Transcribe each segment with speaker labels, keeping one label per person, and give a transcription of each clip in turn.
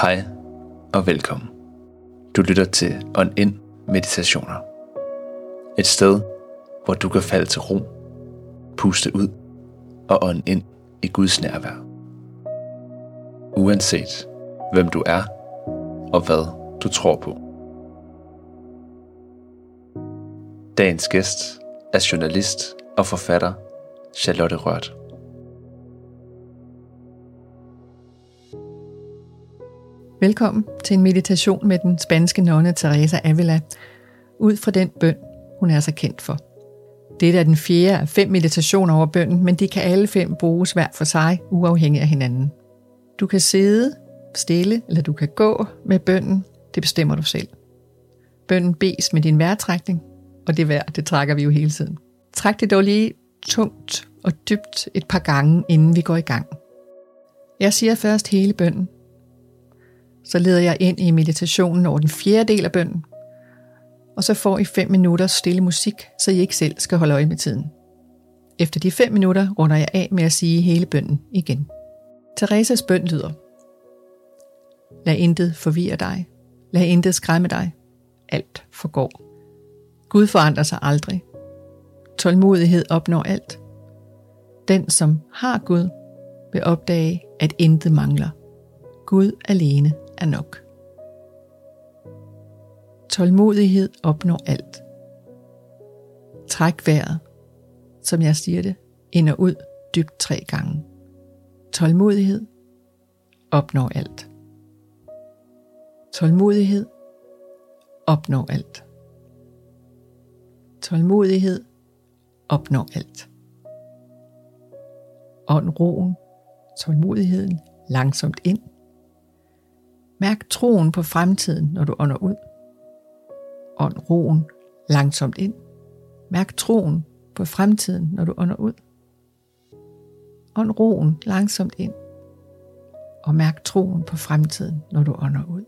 Speaker 1: Hej og velkommen. Du lytter til On In Meditationer. Et sted, hvor du kan falde til ro, puste ud og ånde ind i Guds nærvær. Uanset hvem du er og hvad du tror på. Dagens gæst er journalist og forfatter Charlotte Rørt.
Speaker 2: Velkommen til en meditation med den spanske nonne Teresa Avila, ud fra den bøn, hun er så kendt for. Det er den fjerde af fem meditationer over bønnen, men de kan alle fem bruges hver for sig, uafhængig af hinanden. Du kan sidde stille, eller du kan gå med bønnen. Det bestemmer du selv. Bønnen bes med din vejrtrækning, og det vejr, det trækker vi jo hele tiden. Træk det dog lige tungt og dybt et par gange, inden vi går i gang. Jeg siger først hele bønnen, så leder jeg ind i meditationen over den fjerde del af bønnen. Og så får I fem minutter stille musik, så I ikke selv skal holde øje med tiden. Efter de fem minutter runder jeg af med at sige hele bønnen igen. Teresas bøn lyder. Lad intet forvirre dig. Lad intet skræmme dig. Alt forgår. Gud forandrer sig aldrig. Tålmodighed opnår alt. Den, som har Gud, vil opdage, at intet mangler. Gud alene er nok. Tålmodighed opnår alt. Træk vejret, som jeg siger det, ind og ud dybt tre gange. Tålmodighed opnår alt. Tålmodighed opnår alt. Tålmodighed opnår alt. Ånd roen, tålmodigheden langsomt ind – Mærk troen på fremtiden, når du ånder ud. Ånd roen langsomt ind. Mærk troen på fremtiden, når du ånder ud. Ånd roen langsomt ind. Og mærk troen på fremtiden, når du ånder ud.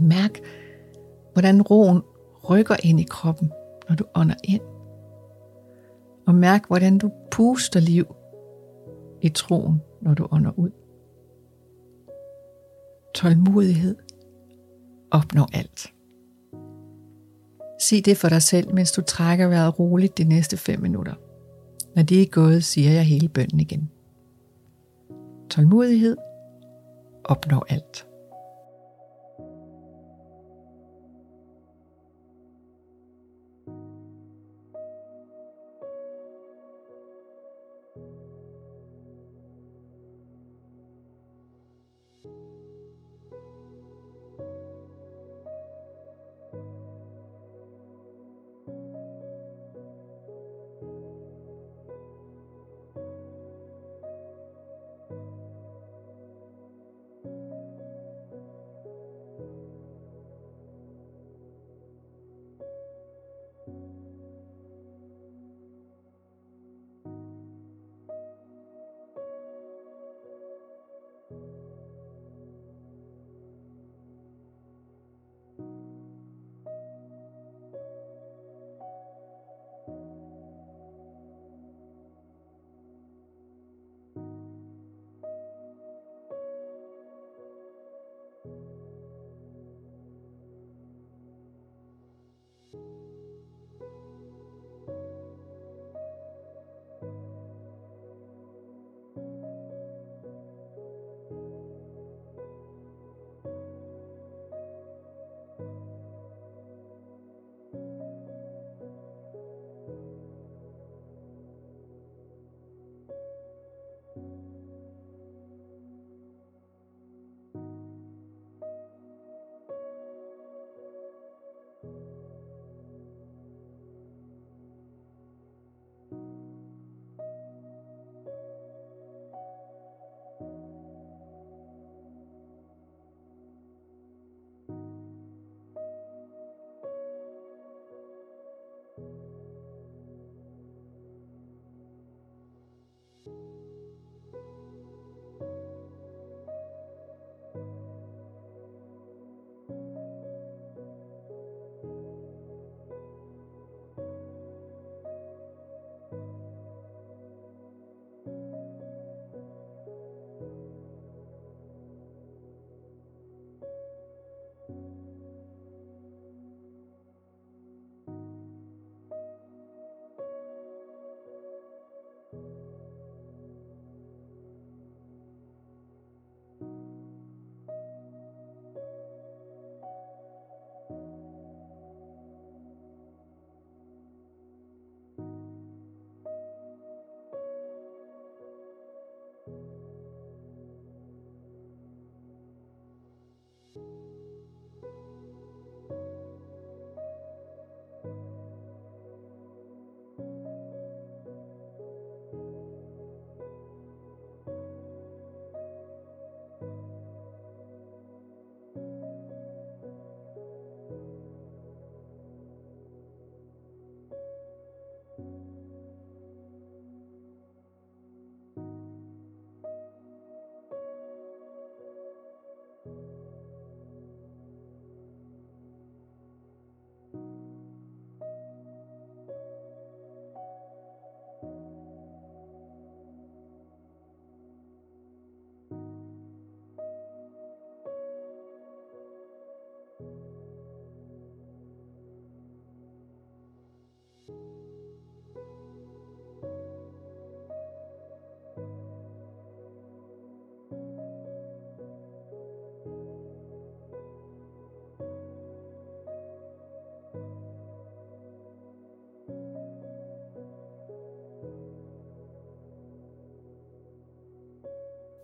Speaker 2: Mærk, hvordan roen rykker ind i kroppen, når du ånder ind. Og mærk, hvordan du puster liv i troen, når du ånder ud tålmodighed opnår alt. Sig det for dig selv, mens du trækker vejret roligt de næste 5 minutter. Når det er gået, siger jeg hele bønnen igen. Tålmodighed opnår alt.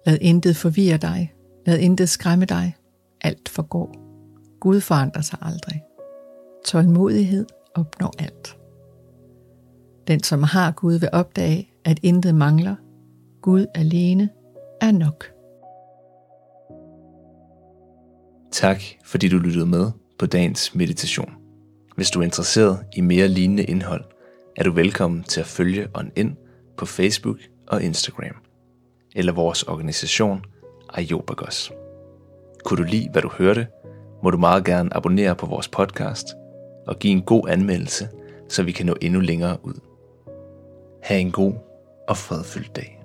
Speaker 2: Lad intet forvirre dig. Lad intet skræmme dig. Alt forgår. Gud forandrer sig aldrig. Tålmodighed opnår alt. Den, som har Gud, vil opdage, at intet mangler. Gud alene er nok.
Speaker 1: Tak, fordi du lyttede med på dagens meditation. Hvis du er interesseret i mere lignende indhold, er du velkommen til at følge On Ind på Facebook og Instagram, eller vores organisation Iobagos. Kunne du lide, hvad du hørte, må du meget gerne abonnere på vores podcast og give en god anmeldelse, så vi kan nå endnu længere ud. Ha' en god og fredfyldt dag.